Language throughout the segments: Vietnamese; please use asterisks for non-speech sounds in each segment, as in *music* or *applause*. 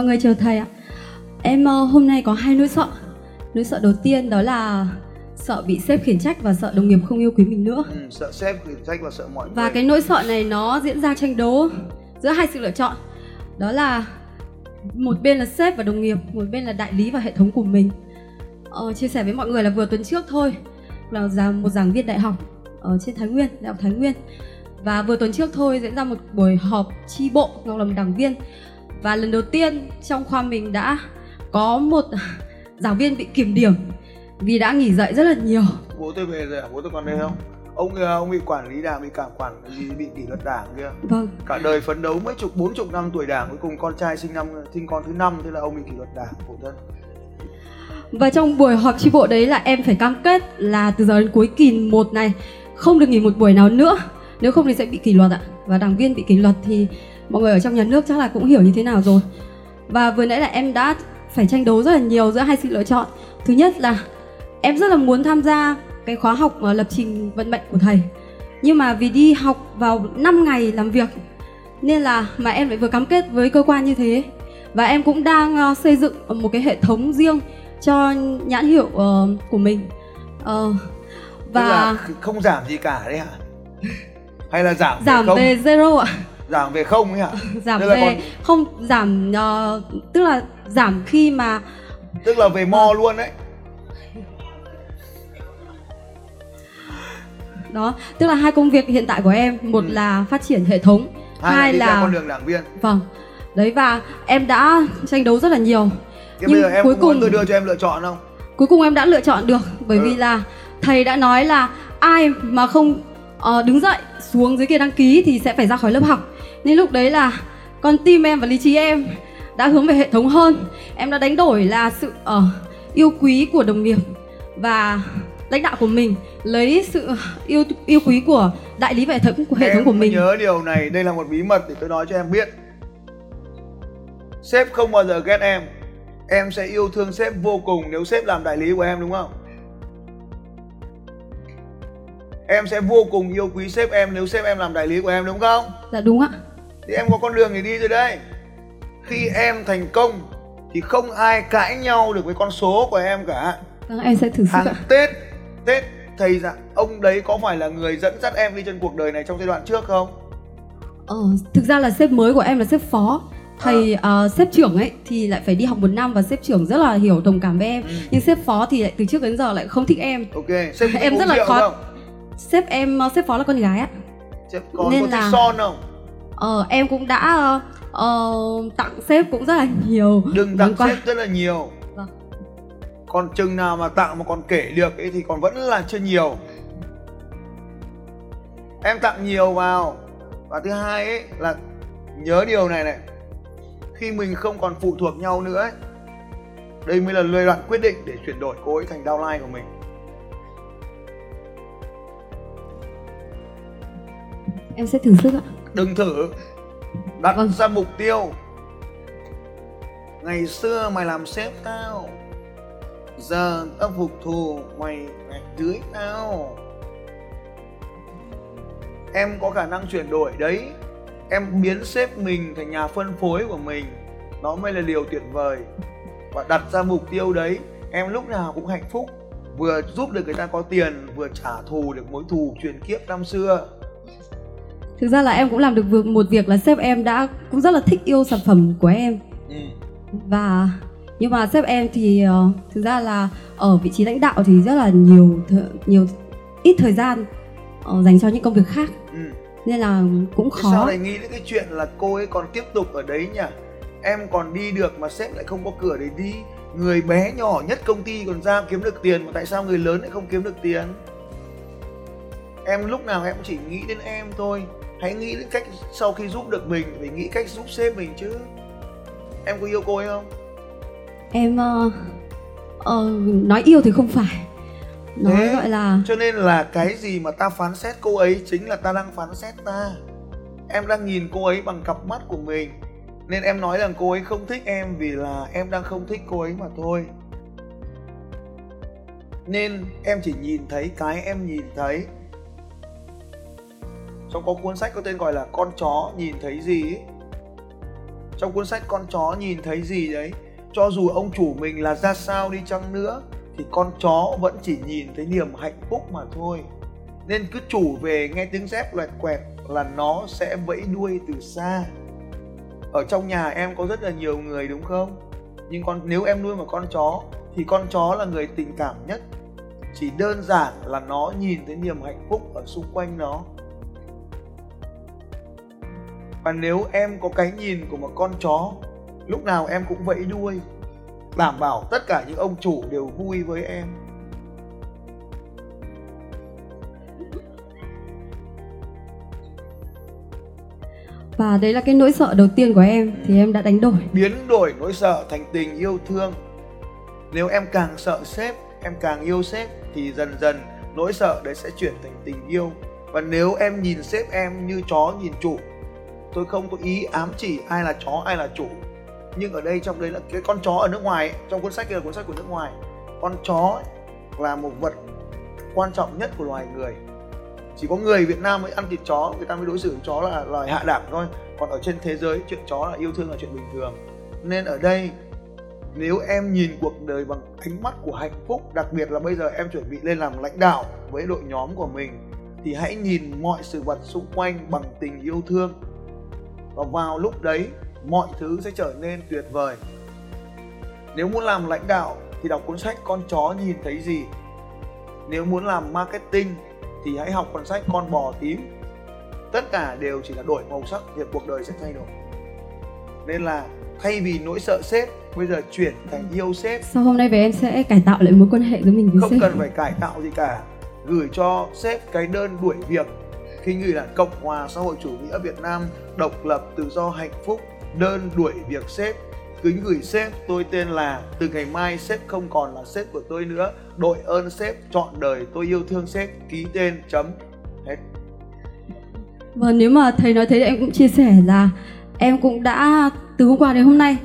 mọi người, chào thầy ạ. Em uh, hôm nay có hai nỗi sợ. Nỗi sợ đầu tiên đó là sợ bị sếp khiển trách và sợ đồng nghiệp không yêu quý mình nữa. Ừ, sợ sếp khiển trách và sợ mọi người. Và cái nỗi sợ này nó diễn ra tranh đấu giữa hai sự lựa chọn. Đó là một bên là sếp và đồng nghiệp, một bên là đại lý và hệ thống của mình. Ờ, chia sẻ với mọi người là vừa tuần trước thôi là giảng một giảng viên đại học ở trên Thái Nguyên, đại học Thái Nguyên. Và vừa tuần trước thôi diễn ra một buổi họp chi bộ ngọc làm đảng viên và lần đầu tiên trong khoa mình đã có một *laughs* giảng viên bị kiểm điểm vì đã nghỉ dạy rất là nhiều. Bố tôi về rồi à? bố tôi còn đây không? Ông ông bị quản lý đảng bị cảm quản gì bị kỷ luật đảng kia. Vâng. Cả đời phấn đấu mấy chục bốn chục năm tuổi đảng cuối cùng con trai sinh năm sinh con thứ năm thế là ông bị kỷ luật đảng khổ thân. Và trong buổi họp chi bộ đấy là em phải cam kết là từ giờ đến cuối kỳ một này không được nghỉ một buổi nào nữa. Nếu không thì sẽ bị kỷ luật ạ. Và đảng viên bị kỷ luật thì mọi người ở trong nhà nước chắc là cũng hiểu như thế nào rồi. Và vừa nãy là em đã phải tranh đấu rất là nhiều giữa hai sự lựa chọn. Thứ nhất là em rất là muốn tham gia cái khóa học uh, lập trình vận mệnh của thầy. Nhưng mà vì đi học vào 5 ngày làm việc nên là mà em lại vừa cam kết với cơ quan như thế. Và em cũng đang uh, xây dựng một cái hệ thống riêng cho nhãn hiệu uh, của mình. Uh, và không giảm gì cả đấy hả hay là giảm giảm về zero ạ giảm về không ấy hả? *laughs* Giảm về còn... không giảm uh, tức là giảm khi mà tức là về mo luôn đấy. Đó tức là hai công việc hiện tại của em một ừ. là phát triển hệ thống hai, hai là, là con đường đảng viên. Vâng đấy và em đã tranh đấu rất là nhiều. Thế nhưng bây giờ em cuối cùng tôi đưa cho em lựa chọn không? Cuối cùng em đã lựa chọn được bởi ừ. vì là thầy đã nói là ai mà không uh, đứng dậy xuống dưới kia đăng ký thì sẽ phải ra khỏi lớp học nên lúc đấy là con tim em và lý trí em đã hướng về hệ thống hơn. Em đã đánh đổi là sự uh, yêu quý của đồng nghiệp và lãnh đạo của mình lấy sự yêu yêu quý của đại lý và hệ thống của hệ thống của mình. nhớ điều này đây là một bí mật để tôi nói cho em biết. Sếp không bao giờ ghét em. Em sẽ yêu thương sếp vô cùng nếu sếp làm đại lý của em đúng không? Em sẽ vô cùng yêu quý sếp em nếu sếp em làm đại lý của em đúng không? Dạ đúng ạ thì em có con đường để đi rồi đây khi em thành công thì không ai cãi nhau được với con số của em cả. Vâng em sẽ thử sức hàng ạ. tết tết thầy dạ ông đấy có phải là người dẫn dắt em đi trên cuộc đời này trong giai đoạn trước không? Ờ thực ra là sếp mới của em là sếp phó. Thầy à. uh, sếp trưởng ấy thì lại phải đi học một năm và sếp trưởng rất là hiểu đồng cảm với em. Ừ. nhưng sếp phó thì lại từ trước đến giờ lại không thích em. Ok sếp em rất là khó. không? sếp em ờ, sếp phó là con gái á sếp có nên có là son không ờ em cũng đã uh, tặng sếp cũng rất là nhiều. Đừng tặng sếp rất là nhiều. Vâng. còn chừng nào mà tặng mà còn kể được ấy thì còn vẫn là chưa nhiều. Em tặng nhiều vào. Và thứ hai ấy là nhớ điều này này. Khi mình không còn phụ thuộc nhau nữa ấy, đây mới là lời đoạn quyết định để chuyển đổi cô ấy thành downline của mình. Em sẽ thử sức ạ đừng thử. Đặt vâng. ra mục tiêu. Ngày xưa mày làm sếp tao. Giờ tao phục thù mày mày dưới tao. Em có khả năng chuyển đổi đấy. Em biến sếp mình thành nhà phân phối của mình. Đó mới là điều tuyệt vời. Và đặt ra mục tiêu đấy em lúc nào cũng hạnh phúc. Vừa giúp được người ta có tiền vừa trả thù được mối thù truyền kiếp năm xưa thực ra là em cũng làm được một việc là sếp em đã cũng rất là thích yêu sản phẩm của em. Ừ. và nhưng mà sếp em thì uh, thực ra là ở vị trí lãnh đạo thì rất là nhiều th- nhiều ít thời gian uh, dành cho những công việc khác. Ừ. nên là cũng Thế khó. sao lại nghĩ đến cái chuyện là cô ấy còn tiếp tục ở đấy nhỉ? Em còn đi được mà sếp lại không có cửa để đi. Người bé nhỏ nhất công ty còn ra kiếm được tiền mà tại sao người lớn lại không kiếm được tiền? Em lúc nào em cũng chỉ nghĩ đến em thôi hãy nghĩ đến cách sau khi giúp được mình phải nghĩ cách giúp sếp mình chứ. Em có yêu cô ấy không? Em uh, uh, nói yêu thì không phải. Nói Thế gọi là cho nên là cái gì mà ta phán xét cô ấy chính là ta đang phán xét ta. Em đang nhìn cô ấy bằng cặp mắt của mình nên em nói rằng cô ấy không thích em vì là em đang không thích cô ấy mà thôi. Nên em chỉ nhìn thấy cái em nhìn thấy trong có cuốn sách có tên gọi là con chó nhìn thấy gì ấy. trong cuốn sách con chó nhìn thấy gì đấy, cho dù ông chủ mình là ra sao đi chăng nữa, thì con chó vẫn chỉ nhìn thấy niềm hạnh phúc mà thôi. Nên cứ chủ về nghe tiếng dép loẹt quẹt là nó sẽ vẫy đuôi từ xa. Ở trong nhà em có rất là nhiều người, đúng không? Nhưng con, nếu em nuôi một con chó, thì con chó là người tình cảm nhất. Chỉ đơn giản là nó nhìn thấy niềm hạnh phúc ở xung quanh nó và nếu em có cái nhìn của một con chó lúc nào em cũng vẫy đuôi đảm bảo tất cả những ông chủ đều vui với em. Và đấy là cái nỗi sợ đầu tiên của em thì em đã đánh đổi. Biến đổi nỗi sợ thành tình yêu thương. Nếu em càng sợ sếp em càng yêu sếp thì dần dần nỗi sợ đấy sẽ chuyển thành tình yêu. Và nếu em nhìn sếp em như chó nhìn chủ tôi không có ý ám chỉ ai là chó ai là chủ. Nhưng ở đây trong đấy là cái con chó ở nước ngoài ấy, trong cuốn sách kia là cuốn sách của nước ngoài. Con chó ấy, là một vật quan trọng nhất của loài người. Chỉ có người Việt Nam mới ăn thịt chó người ta mới đối xử với chó là loài hạ đẳng thôi. Còn ở trên thế giới chuyện chó là yêu thương là chuyện bình thường. Nên ở đây nếu em nhìn cuộc đời bằng ánh mắt của hạnh phúc đặc biệt là bây giờ em chuẩn bị lên làm lãnh đạo với đội nhóm của mình thì hãy nhìn mọi sự vật xung quanh bằng tình yêu thương và vào lúc đấy mọi thứ sẽ trở nên tuyệt vời. Nếu muốn làm lãnh đạo thì đọc cuốn sách con chó nhìn thấy gì? Nếu muốn làm marketing thì hãy học cuốn sách con bò tím. Tất cả đều chỉ là đổi màu sắc thì cuộc đời sẽ thay đổi. Nên là thay vì nỗi sợ sếp bây giờ chuyển thành yêu sếp. Sau hôm nay về em sẽ cải tạo lại mối quan hệ với mình với không sếp? cần phải cải tạo gì cả. Gửi cho sếp cái đơn đuổi việc khi gửi là cộng hòa xã hội chủ nghĩa việt nam độc lập tự do hạnh phúc đơn đuổi việc sếp kính gửi sếp tôi tên là từ ngày mai sếp không còn là sếp của tôi nữa đội ơn sếp chọn đời tôi yêu thương sếp ký tên chấm. Hết. Vâng, nếu mà thầy nói thế thì em cũng chia sẻ là em cũng đã từ hôm qua đến hôm nay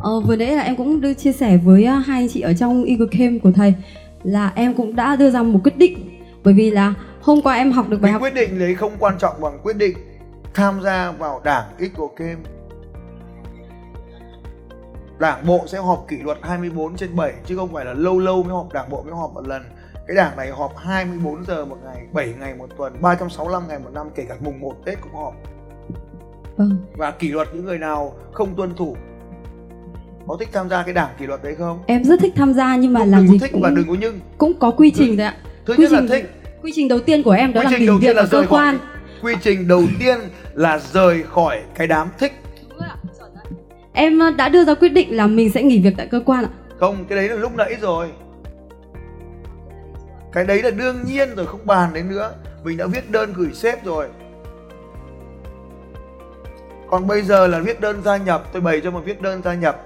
ờ, vừa nãy là em cũng đưa chia sẻ với ờ, hai anh chị ở trong Eagle Camp của thầy là em cũng đã đưa ra một quyết định. Bởi vì là hôm qua em học được bài cái học quyết định đấy không quan trọng bằng quyết định tham gia vào đảng Eagle Camp Đảng bộ sẽ họp kỷ luật 24 trên 7 chứ không phải là lâu lâu mới họp đảng bộ mới họp một lần. Cái đảng này họp 24 giờ một ngày, 7 ngày một tuần, 365 ngày một năm kể cả mùng 1 Tết cũng họp. vâng Và kỷ luật những người nào không tuân thủ. Có thích tham gia cái đảng kỷ luật đấy không? em rất thích tham gia nhưng mà Không, làm đừng gì thích cũng và đừng có nhưng. cũng có quy trình đấy ạ Thứ quy nhất là trình thích, quy trình đầu tiên của em đó Quy là trình đầu tiên việc là ở cơ rời khỏi. quan quy trình đầu tiên là rời khỏi cái đám thích. em uh, đã đưa ra quyết định là mình sẽ nghỉ việc tại cơ quan ạ Không, cái đấy là lúc nãy rồi. Cái đấy là đương nhiên rồi không bàn đến nữa. Mình đã viết đơn gửi sếp rồi. Còn bây giờ là viết đơn gia nhập, tôi bày cho một viết đơn gia nhập.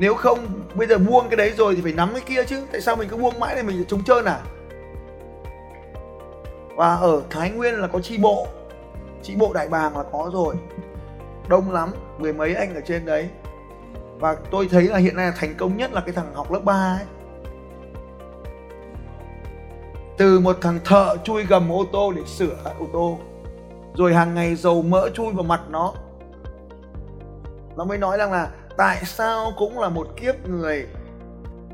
Nếu không bây giờ buông cái đấy rồi thì phải nắm cái kia chứ. Tại sao mình cứ buông mãi thì mình trống trơn à? Và ở Thái Nguyên là có chi bộ. Chi bộ Đại Bàng là có rồi. Đông lắm, mười mấy anh ở trên đấy và tôi thấy là hiện nay là thành công nhất là cái thằng học lớp 3 ấy từ một thằng thợ chui gầm ô tô để sửa ô tô rồi hàng ngày dầu mỡ chui vào mặt nó nó mới nói rằng là tại sao cũng là một kiếp người?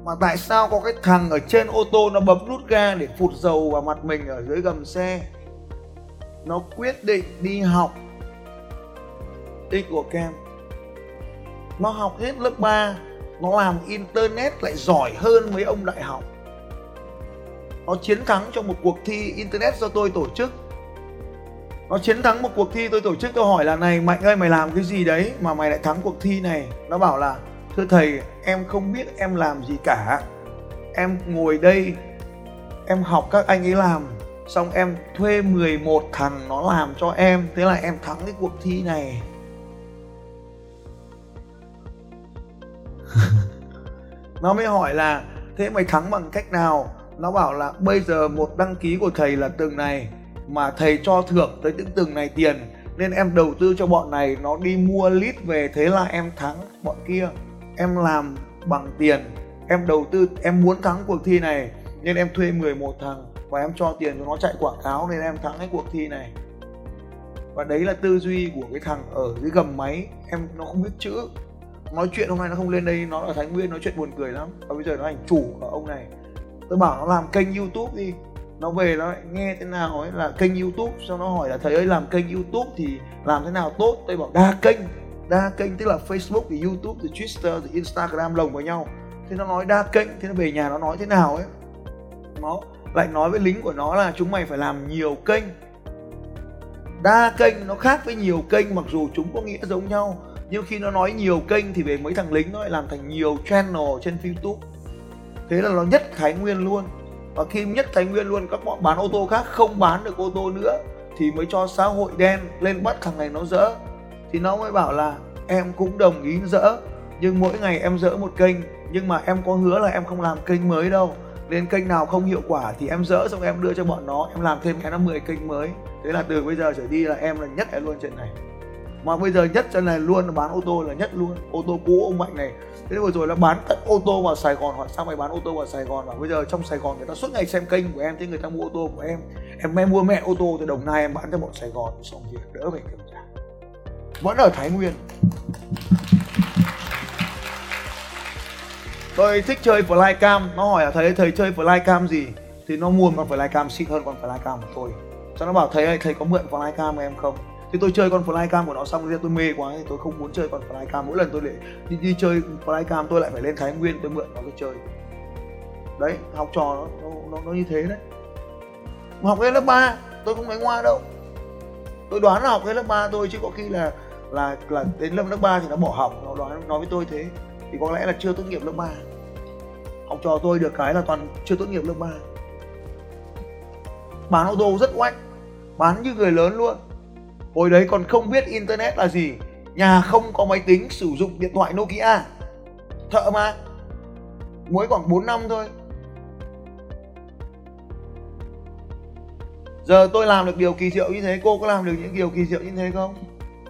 Mà tại sao có cái thằng ở trên ô tô nó bấm nút ga để phụt dầu vào mặt mình ở dưới gầm xe? Nó quyết định đi học. Đi của kem nó học hết lớp 3 nó làm internet lại giỏi hơn mấy ông đại học. Nó chiến thắng trong một cuộc thi internet do tôi tổ chức nó chiến thắng một cuộc thi, tôi tổ chức, tôi hỏi là, này, mạnh ơi, mày làm cái gì đấy mà mày lại thắng cuộc thi này? Nó bảo là, thưa thầy, em không biết em làm gì cả. Em ngồi đây, em học các anh ấy làm, xong em thuê 11 thằng nó làm cho em, thế là em thắng cái cuộc thi này. *laughs* Nó mới hỏi là, thế mày thắng bằng cách nào? Nó bảo là, bây giờ một đăng ký của thầy là từng này mà thầy cho thưởng tới những từng này tiền. Nên em đầu tư cho bọn này, nó đi mua lít về, thế là em thắng bọn kia. Em làm bằng tiền. Em đầu tư, em muốn thắng cuộc thi này, nên em thuê 11 thằng. Và em cho tiền cho nó chạy quảng cáo, nên em thắng cái cuộc thi này. Và đấy là tư duy của cái thằng ở dưới gầm máy. Em, nó không biết chữ. Nói chuyện hôm nay nó không lên đây, nó ở thái nguyên, nói chuyện buồn cười lắm. Và bây giờ nó thành chủ của ông này. Tôi bảo nó làm kênh youtube đi nó về nó lại nghe thế nào ấy, là kênh youtube sau nó hỏi là thầy ơi, làm kênh youtube thì làm thế nào tốt? Tôi bảo đa kênh. Đa kênh tức là facebook, thì youtube, thì twitter, thì instagram lồng vào nhau. Thế nó nói đa kênh, thế nó về nhà nó nói thế nào ấy. Nó lại nói với lính của nó là chúng mày phải làm nhiều kênh. Đa kênh nó khác với nhiều kênh, mặc dù chúng có nghĩa giống nhau, nhưng khi nó nói nhiều kênh thì về mấy thằng lính nó lại làm thành nhiều channel trên youtube. Thế là nó nhất thái nguyên luôn và khi nhất thái nguyên luôn các bọn bán ô tô khác không bán được ô tô nữa, thì mới cho xã hội đen lên bắt thằng này nó dỡ. Thì nó mới bảo là, em cũng đồng ý dỡ, nhưng mỗi ngày em dỡ một kênh, nhưng mà em có hứa là em không làm kênh mới đâu. Nên kênh nào không hiệu quả thì em dỡ xong em đưa cho bọn nó, em làm thêm cái nó 10 kênh mới. Thế là từ bây giờ trở đi là em là nhất luôn chuyện này mà bây giờ nhất trên này luôn bán ô tô là nhất luôn. Ô tô cũ ông mạnh này. Thế vừa rồi là bán tận ô tô vào Sài Gòn, hỏi sao mày bán ô tô vào Sài Gòn? Mà bây giờ trong Sài Gòn người ta suốt ngày xem kênh của em, thế người ta mua ô tô của em. Em em mua mẹ ô tô từ Đồng Nai em bán cho bọn Sài Gòn xong việc, đỡ phải kiểm tra. Vẫn ở Thái Nguyên. Tôi thích chơi flycam. Nó hỏi là thầy thầy chơi flycam gì? Thì nó mua con flycam xịn hơn con flycam của tôi. Cho nó bảo thầy ơi thầy có mượn flycam em không? Thì tôi chơi con flycam của nó xong thì tôi mê quá thì tôi không muốn chơi con flycam. Mỗi lần tôi để đi, đi chơi flycam tôi lại phải lên thái nguyên tôi mượn nó tôi chơi. Đấy học trò nó nó, nó, nó như thế đấy. Mà học lên lớp 3 tôi không nói ngoa đâu. Tôi đoán là học lên lớp 3 tôi chứ có khi là là là đến lớp lớp 3 thì nó bỏ học nó nói nói với tôi thế. Thì có lẽ là chưa tốt nghiệp lớp 3 học trò tôi được cái là toàn chưa tốt nghiệp lớp 3 bán ô tô rất oách bán như người lớn luôn hồi đấy còn không biết internet là gì. Nhà không có máy tính sử dụng điện thoại Nokia. Thợ mà. Mới khoảng 4 năm thôi. Giờ tôi làm được điều kỳ diệu như thế cô có làm được những điều kỳ diệu như thế không?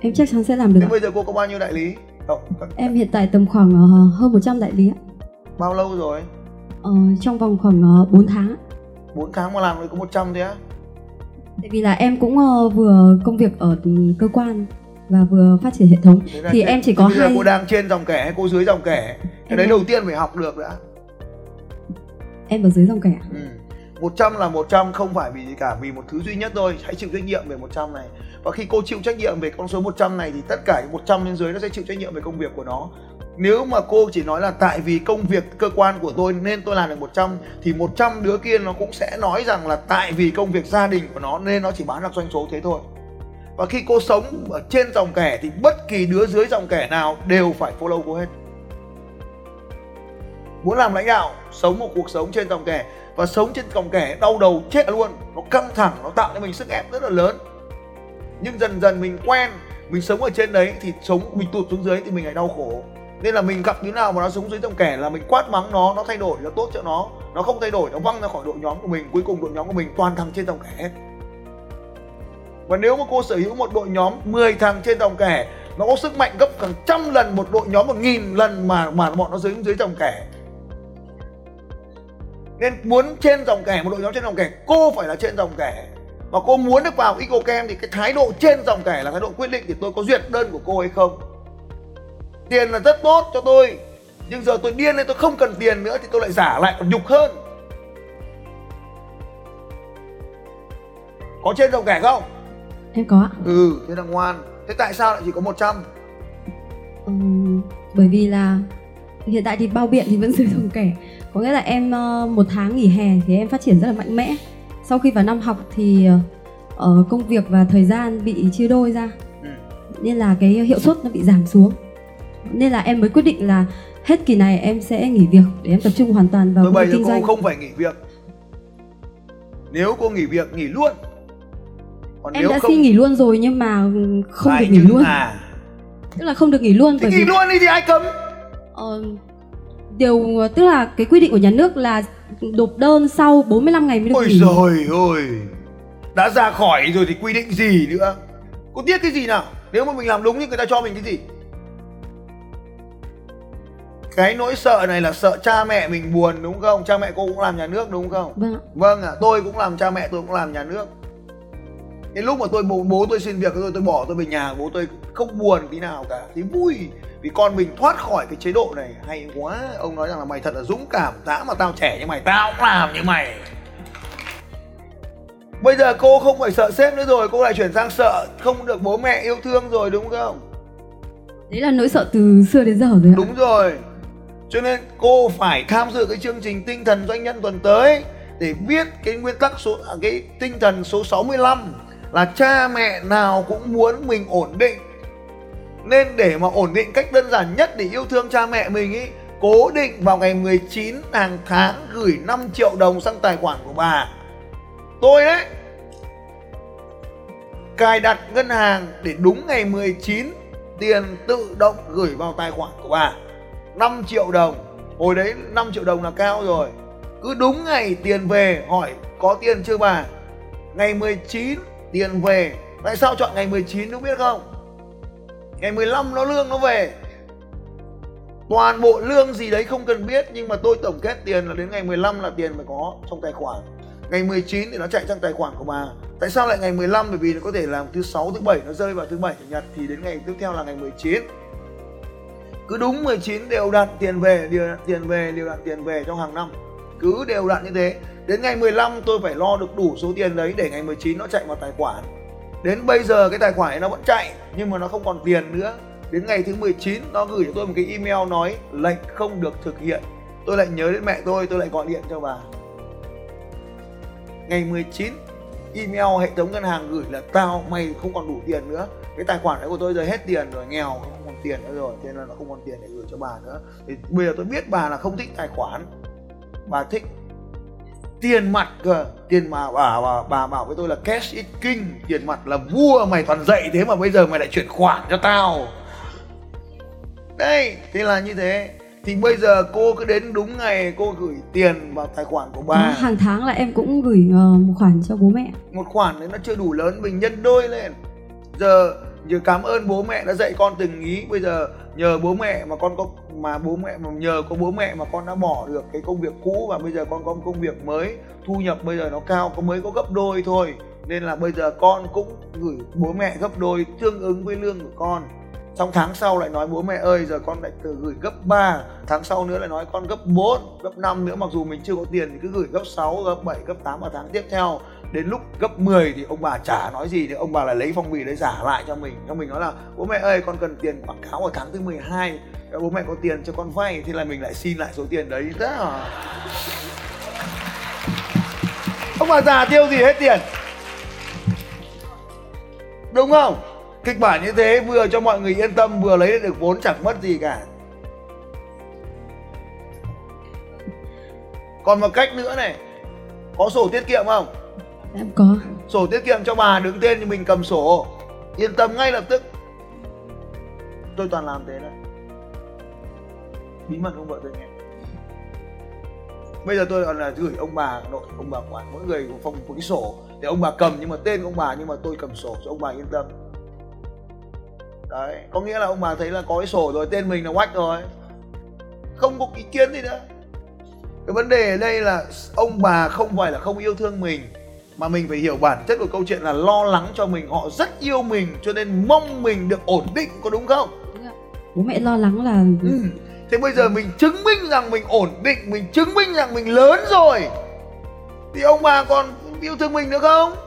Em chắc chắn sẽ làm được thế bây giờ cô có bao nhiêu đại lý? Không. Em hiện tại tầm khoảng uh, hơn 100 đại lý bao lâu rồi? Ờ, trong vòng khoảng uh, 4 tháng 4 tháng mà làm được có 100 thế á tại vì là em cũng uh, vừa công việc ở cơ quan và vừa phát triển hệ thống. Thì trên, em chỉ có hai cô đang trên dòng kẻ hay cô dưới dòng kẻ? Cái em đấy đầu tiên phải học được đã. Em ở dưới dòng kẻ ừ. 100 là 100 không phải vì gì cả vì một thứ duy nhất thôi. Hãy chịu trách nhiệm về 100 này. Và khi cô chịu trách nhiệm về con số 100 này thì tất cả 100 bên dưới nó sẽ chịu trách nhiệm về công việc của nó nếu mà cô chỉ nói là tại vì công việc cơ quan của tôi nên tôi làm được 100 thì 100 đứa kia nó cũng sẽ nói rằng là tại vì công việc gia đình của nó nên nó chỉ bán được doanh số thế thôi. Và khi cô sống ở trên dòng kẻ thì bất kỳ đứa dưới dòng kẻ nào đều phải follow cô hết. Muốn làm lãnh đạo, sống một cuộc sống trên dòng kẻ. Và sống trên dòng kẻ đau đầu chết luôn, nó căng thẳng, nó tạo cho mình sức ép rất là lớn. Nhưng dần dần mình quen, mình sống ở trên đấy thì sống, mình tụt xuống dưới thì mình lại đau khổ nên là mình gặp như nào mà nó sống dưới dòng kẻ là mình quát mắng nó nó thay đổi, nó tốt cho nó. Nó không thay đổi, nó văng ra khỏi đội nhóm của mình, cuối cùng đội nhóm của mình toàn thằng trên dòng kẻ hết. Và nếu mà cô sở hữu một đội nhóm 10 thằng trên dòng kẻ nó có sức mạnh gấp cả trăm lần một đội nhóm một nghìn lần mà mà bọn nó dưới dưới dòng kẻ nên muốn trên dòng kẻ một đội nhóm trên dòng kẻ cô phải là trên dòng kẻ và cô muốn được vào Ecocam thì cái thái độ trên dòng kẻ là thái độ quyết định thì tôi có duyệt đơn của cô hay không tiền là rất tốt cho tôi. Nhưng giờ tôi điên nên tôi không cần tiền nữa thì tôi lại giả lại còn nhục hơn. Có trên dòng kẻ không? Em có ừ thế là ngoan. Thế tại sao lại chỉ có 100 Ừm, bởi vì là hiện tại thì bao biện thì vẫn sử dụng kẻ. Có nghĩa là em ờ, một tháng nghỉ hè thì em phát triển rất là mạnh mẽ. Sau khi vào năm học thì ờ, công việc và thời gian bị chia đôi ra. Ừ. nên là cái hiệu suất nó bị giảm xuống nên là em mới quyết định là hết kỳ này em sẽ nghỉ việc để em tập trung hoàn toàn vào bây việc giờ kinh cô doanh không phải nghỉ việc. Nếu cô nghỉ việc nghỉ luôn. Còn em nếu đã không xin nghỉ luôn rồi nhưng mà không được nghỉ luôn À. tức là không được nghỉ luôn Thì nghỉ vì luôn đi thì ai cấm? Ờ, điều tức là cái quy định của nhà nước là nộp đơn sau 45 ngày mới được Ôi nghỉ. rồi ôi. Đã ra khỏi rồi thì quy định gì nữa? Cô tiếc cái gì nào? Nếu mà mình làm đúng thì người ta cho mình cái gì? Cái nỗi sợ này là sợ cha mẹ mình buồn đúng không? Cha mẹ cô cũng làm nhà nước đúng không? Vâng ạ. Vâng ạ, tôi cũng làm cha mẹ tôi cũng làm nhà nước. Cái lúc mà tôi bố, bố tôi xin việc tôi tôi bỏ tôi về nhà bố tôi không buồn tí nào cả, thì vui vì con mình thoát khỏi cái chế độ này hay quá. Ông nói rằng là mày thật là dũng cảm, đã mà tao trẻ như mày tao cũng làm như mày. Bây giờ cô không phải sợ sếp nữa rồi, cô lại chuyển sang sợ không được bố mẹ yêu thương rồi đúng không? Đấy là nỗi sợ từ xưa đến giờ rồi ạ. Đúng rồi. Cho nên cô phải tham dự cái chương trình tinh thần doanh nhân tuần tới để biết cái nguyên tắc số à, cái tinh thần số 65 là cha mẹ nào cũng muốn mình ổn định. Nên để mà ổn định cách đơn giản nhất để yêu thương cha mẹ mình ý, cố định vào ngày 19 hàng tháng gửi 5 triệu đồng sang tài khoản của bà. Tôi đấy cài đặt ngân hàng để đúng ngày 19 tiền tự động gửi vào tài khoản của bà 5 triệu đồng. Hồi đấy 5 triệu đồng là cao rồi. Cứ đúng ngày tiền về, hỏi có tiền chưa bà? Ngày 19 tiền về. Tại sao chọn ngày 19 đúng biết không? Ngày 15 nó lương nó về. Toàn bộ lương gì đấy không cần biết, nhưng mà tôi tổng kết tiền là đến ngày 15 là tiền phải có trong tài khoản. Ngày 19 thì nó chạy trong tài khoản của bà. Tại sao lại ngày 15 bởi vì nó có thể làm thứ sáu, thứ bảy nó rơi vào thứ bảy chủ nhật, thì đến ngày tiếp theo là ngày 19 cứ đúng 19 đều đặn tiền về, đều đặn tiền về, đều đặn tiền về trong hàng năm. Cứ đều đặn như thế. Đến ngày 15 tôi phải lo được đủ số tiền đấy để ngày 19 nó chạy vào tài khoản. Đến bây giờ cái tài khoản ấy nó vẫn chạy, nhưng mà nó không còn tiền nữa. Đến ngày thứ 19 nó gửi cho tôi một cái email nói lệnh không được thực hiện. Tôi lại nhớ đến mẹ tôi tôi lại gọi điện cho bà. Ngày 19 email hệ thống ngân hàng gửi là tao, mày không còn đủ tiền nữa cái tài khoản đấy của tôi giờ hết tiền rồi nghèo không còn tiền nữa rồi cho nên là nó không còn tiền để gửi cho bà nữa. Thì bây giờ tôi biết bà là không thích tài khoản bà thích tiền mặt cơ. Tiền mà bà, bà bà bảo với tôi là cash is king tiền mặt là vua mày toàn dạy thế mà bây giờ mày lại chuyển khoản cho tao. Đây thế là như thế. Thì bây giờ cô cứ đến đúng ngày cô gửi tiền vào tài khoản của bà. Hàng tháng là em cũng gửi ờ, một khoản cho bố mẹ. một khoản đấy nó chưa đủ lớn mình nhân đôi lên giờ nhờ cảm ơn bố mẹ đã dạy con từng ý. Bây giờ nhờ bố mẹ mà con có, mà bố mẹ, mà nhờ có bố mẹ mà con đã bỏ được cái công việc cũ và bây giờ con có một công việc mới. Thu nhập bây giờ nó cao, có mới có gấp đôi thôi. Nên là bây giờ con cũng gửi bố mẹ gấp đôi tương ứng với lương của con xong tháng sau lại nói, bố mẹ ơi, giờ con lại từ gửi gấp 3 tháng sau nữa lại nói con gấp 4 gấp 5 nữa. Mặc dù mình chưa có tiền thì cứ gửi gấp 6 gấp 7 gấp 8 vào tháng tiếp theo. Đến lúc gấp 10 thì ông bà chả nói gì thì ông bà lại lấy phong bì đấy giả lại cho mình. Cho mình nói là, bố mẹ ơi, con cần tiền quảng cáo ở tháng thứ 12 dạ, bố mẹ có tiền cho con vay. Thì là mình lại xin lại số tiền đấy. Thế à? Ông bà già tiêu gì hết tiền? Đúng không? Kịch bản như thế vừa cho mọi người yên tâm vừa lấy được vốn chẳng mất gì cả. Còn một cách nữa này có sổ tiết kiệm không? Em có. sổ tiết kiệm cho bà đứng tên thì mình cầm sổ. Yên tâm ngay lập tức. Tôi toàn làm thế đấy bí mật ông vợ tôi nghe. Bây giờ tôi còn là gửi ông bà nội ông bà ngoại mỗi người một phong một cái sổ để ông bà cầm nhưng mà tên ông bà nhưng mà tôi cầm sổ cho ông bà yên tâm đấy có nghĩa là ông bà thấy là có cái sổ rồi tên mình là quách rồi. Không có ý kiến gì nữa. Cái vấn đề ở đây là ông bà không phải là không yêu thương mình mà mình phải hiểu bản chất của câu chuyện là lo lắng cho mình. Họ rất yêu mình cho nên mong mình được ổn định có đúng không? Bố mẹ lo lắng là ừ. thế bây giờ mình chứng minh rằng mình ổn định mình chứng minh rằng mình lớn rồi. Thì ông bà còn yêu thương mình nữa không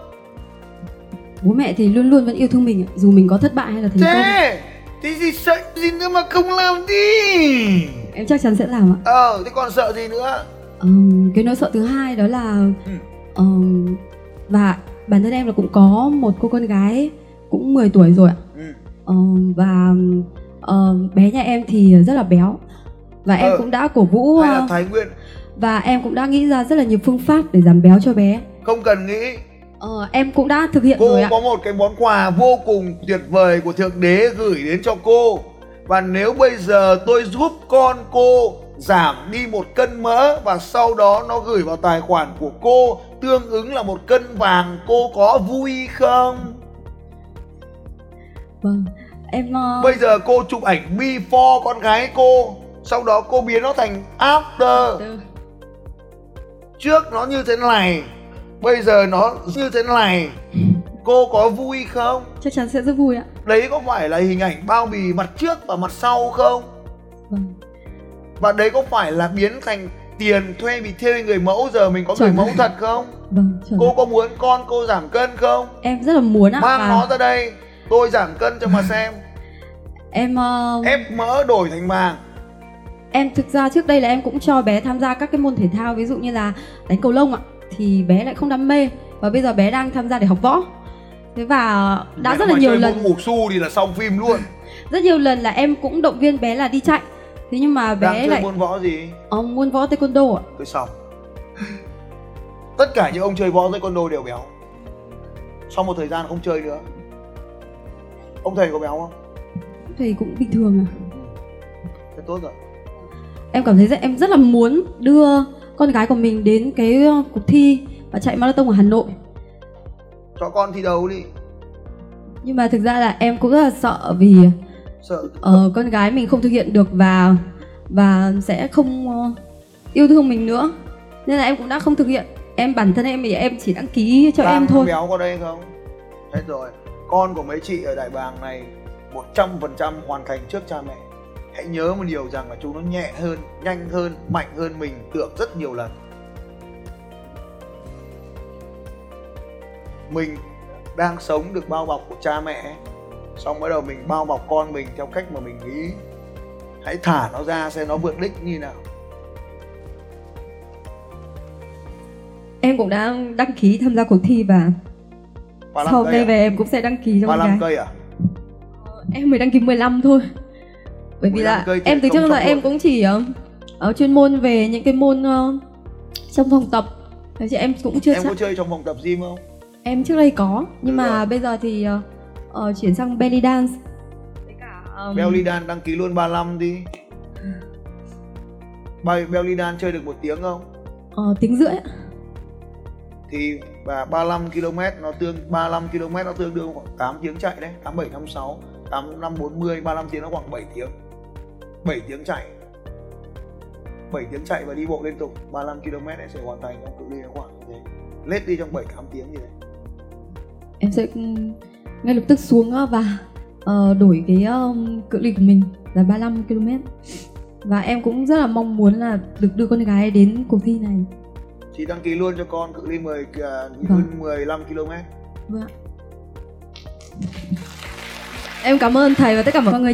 bố mẹ thì luôn luôn vẫn yêu thương mình ạ, dù mình có thất bại hay là thành công. thế Thế thì sợ gì nữa mà không làm đi? Em chắc chắn sẽ làm ạ. Ờ thế còn sợ gì nữa? Ừm, cái nỗi sợ thứ hai đó là Ừ. ừm, và bản thân em là cũng có một cô con gái cũng 10 tuổi rồi ạ. Ừ. Ừm, và ừm, bé nhà em thì rất là béo. Và em Ờ. cũng đã cổ vũ Hay là ờ, Thái Nguyên? và em cũng đã nghĩ ra rất là nhiều phương pháp để giảm béo cho bé. Không cần nghĩ Ờ, em cũng đã thực hiện Cô rồi ạ. Có một cái món quà vô cùng tuyệt vời của Thượng Đế gửi đến cho cô. Và nếu bây giờ tôi giúp con cô giảm đi một cân mỡ Và sau đó nó gửi vào tài khoản của cô Tương ứng là một cân vàng Cô có vui không? vâng em ờ, Bây giờ cô chụp ảnh before con gái cô Sau đó cô biến nó thành after. Từ- Trước nó như thế này Bây giờ nó như thế này Cô có vui không? chắc chắn sẽ rất vui ạ Đấy có phải là hình ảnh bao bì mặt trước và mặt sau không? vâng Và đấy có phải là biến thành tiền thuê bị thuê người mẫu giờ mình có người Chuẩn. mẫu thật không? vâng Cô có muốn con cô giảm cân không? em rất là muốn ạ Mang và nó ra đây Tôi giảm cân cho mà xem *laughs* em ờ, Ép mỡ đổi thành vàng em thực ra trước đây là em cũng cho bé tham gia các cái môn thể thao ví dụ như là đánh cầu lông ạ thì bé lại không đam mê. Và bây giờ bé đang tham gia để học võ. Thế và đã Mẹ rất là nhiều chơi lần ngủ su thì là xong phim luôn. *laughs* Rất nhiều lần là em cũng động viên bé là đi chạy. Thế nhưng mà Đang bé chơi lại môn võ gì? ờ, môn võ taekwondo ạ. Tôi xong. Tất cả những ông chơi võ taekwondo đều béo. Sau một thời gian không chơi nữa. Ông thầy có béo không? thì cũng bình thường à Thế tốt rồi. Em cảm thấy rất, em rất là muốn đưa con gái của mình đến cái ờ, cuộc thi và chạy marathon ở Hà Nội. Cho con thi đấu đi. Nhưng mà thực ra là em cũng rất là sợ vì Sợ ờ, con gái mình không thực hiện được và và sẽ không ờ, yêu thương mình nữa. Nên là em cũng đã không thực hiện. Em bản thân em thì em chỉ đăng ký cho Lam em thôi. béo có đây không? Hết rồi. Con của mấy chị ở Đại Bàng này 100% hoàn thành trước cha mẹ Hãy nhớ một điều rằng là chúng nó nhẹ hơn, nhanh hơn, mạnh hơn mình tưởng rất nhiều lần. Mình đang sống được bao bọc của cha mẹ Xong bắt đầu mình bao bọc con mình theo cách mà mình nghĩ. Hãy thả nó ra xem nó vượt đích như nào. Em cũng đã đăng ký tham gia cuộc thi và sau đây à? về em cũng sẽ đăng ký 35 gái cây à? em mới đăng ký 15 thôi bởi vì 15 là em từ trước giờ trong em cũng chỉ ờ, ở chuyên môn về những cái môn ờ, trong phòng tập Thế chứ em cũng chưa Em chắc có chơi trong phòng tập gym không? em trước đây có nhưng Được mà rồi. bây giờ thì ờ, ờ, chuyển sang belly dance với cả ờm, Belly dance đăng ký luôn 35 đi Bay belly dance chơi được một tiếng không? ờ, tiếng rưỡi ạ. Thì và 35 km nó tương 35 km nó tương đương khoảng 8 tiếng chạy đấy, 87 56, 85 40, 35 tiếng nó khoảng 7 tiếng. 7 tiếng chạy. 7 tiếng chạy và đi bộ liên tục 35 km sẽ hoàn thành trong cự ly khoảng như thế. Lết đi trong 7 8 tiếng như thế. em sẽ ngay lập tức xuống ờ, và ờ, đổi cái ờm, cự ly của mình là 35 km và em cũng rất là mong muốn là được đưa con gái đến cuộc thi này Chị đăng ký luôn cho con cự ly 10 uh, Vâng. 15 km. Vâng. Em cảm ơn thầy và tất cả mọi người.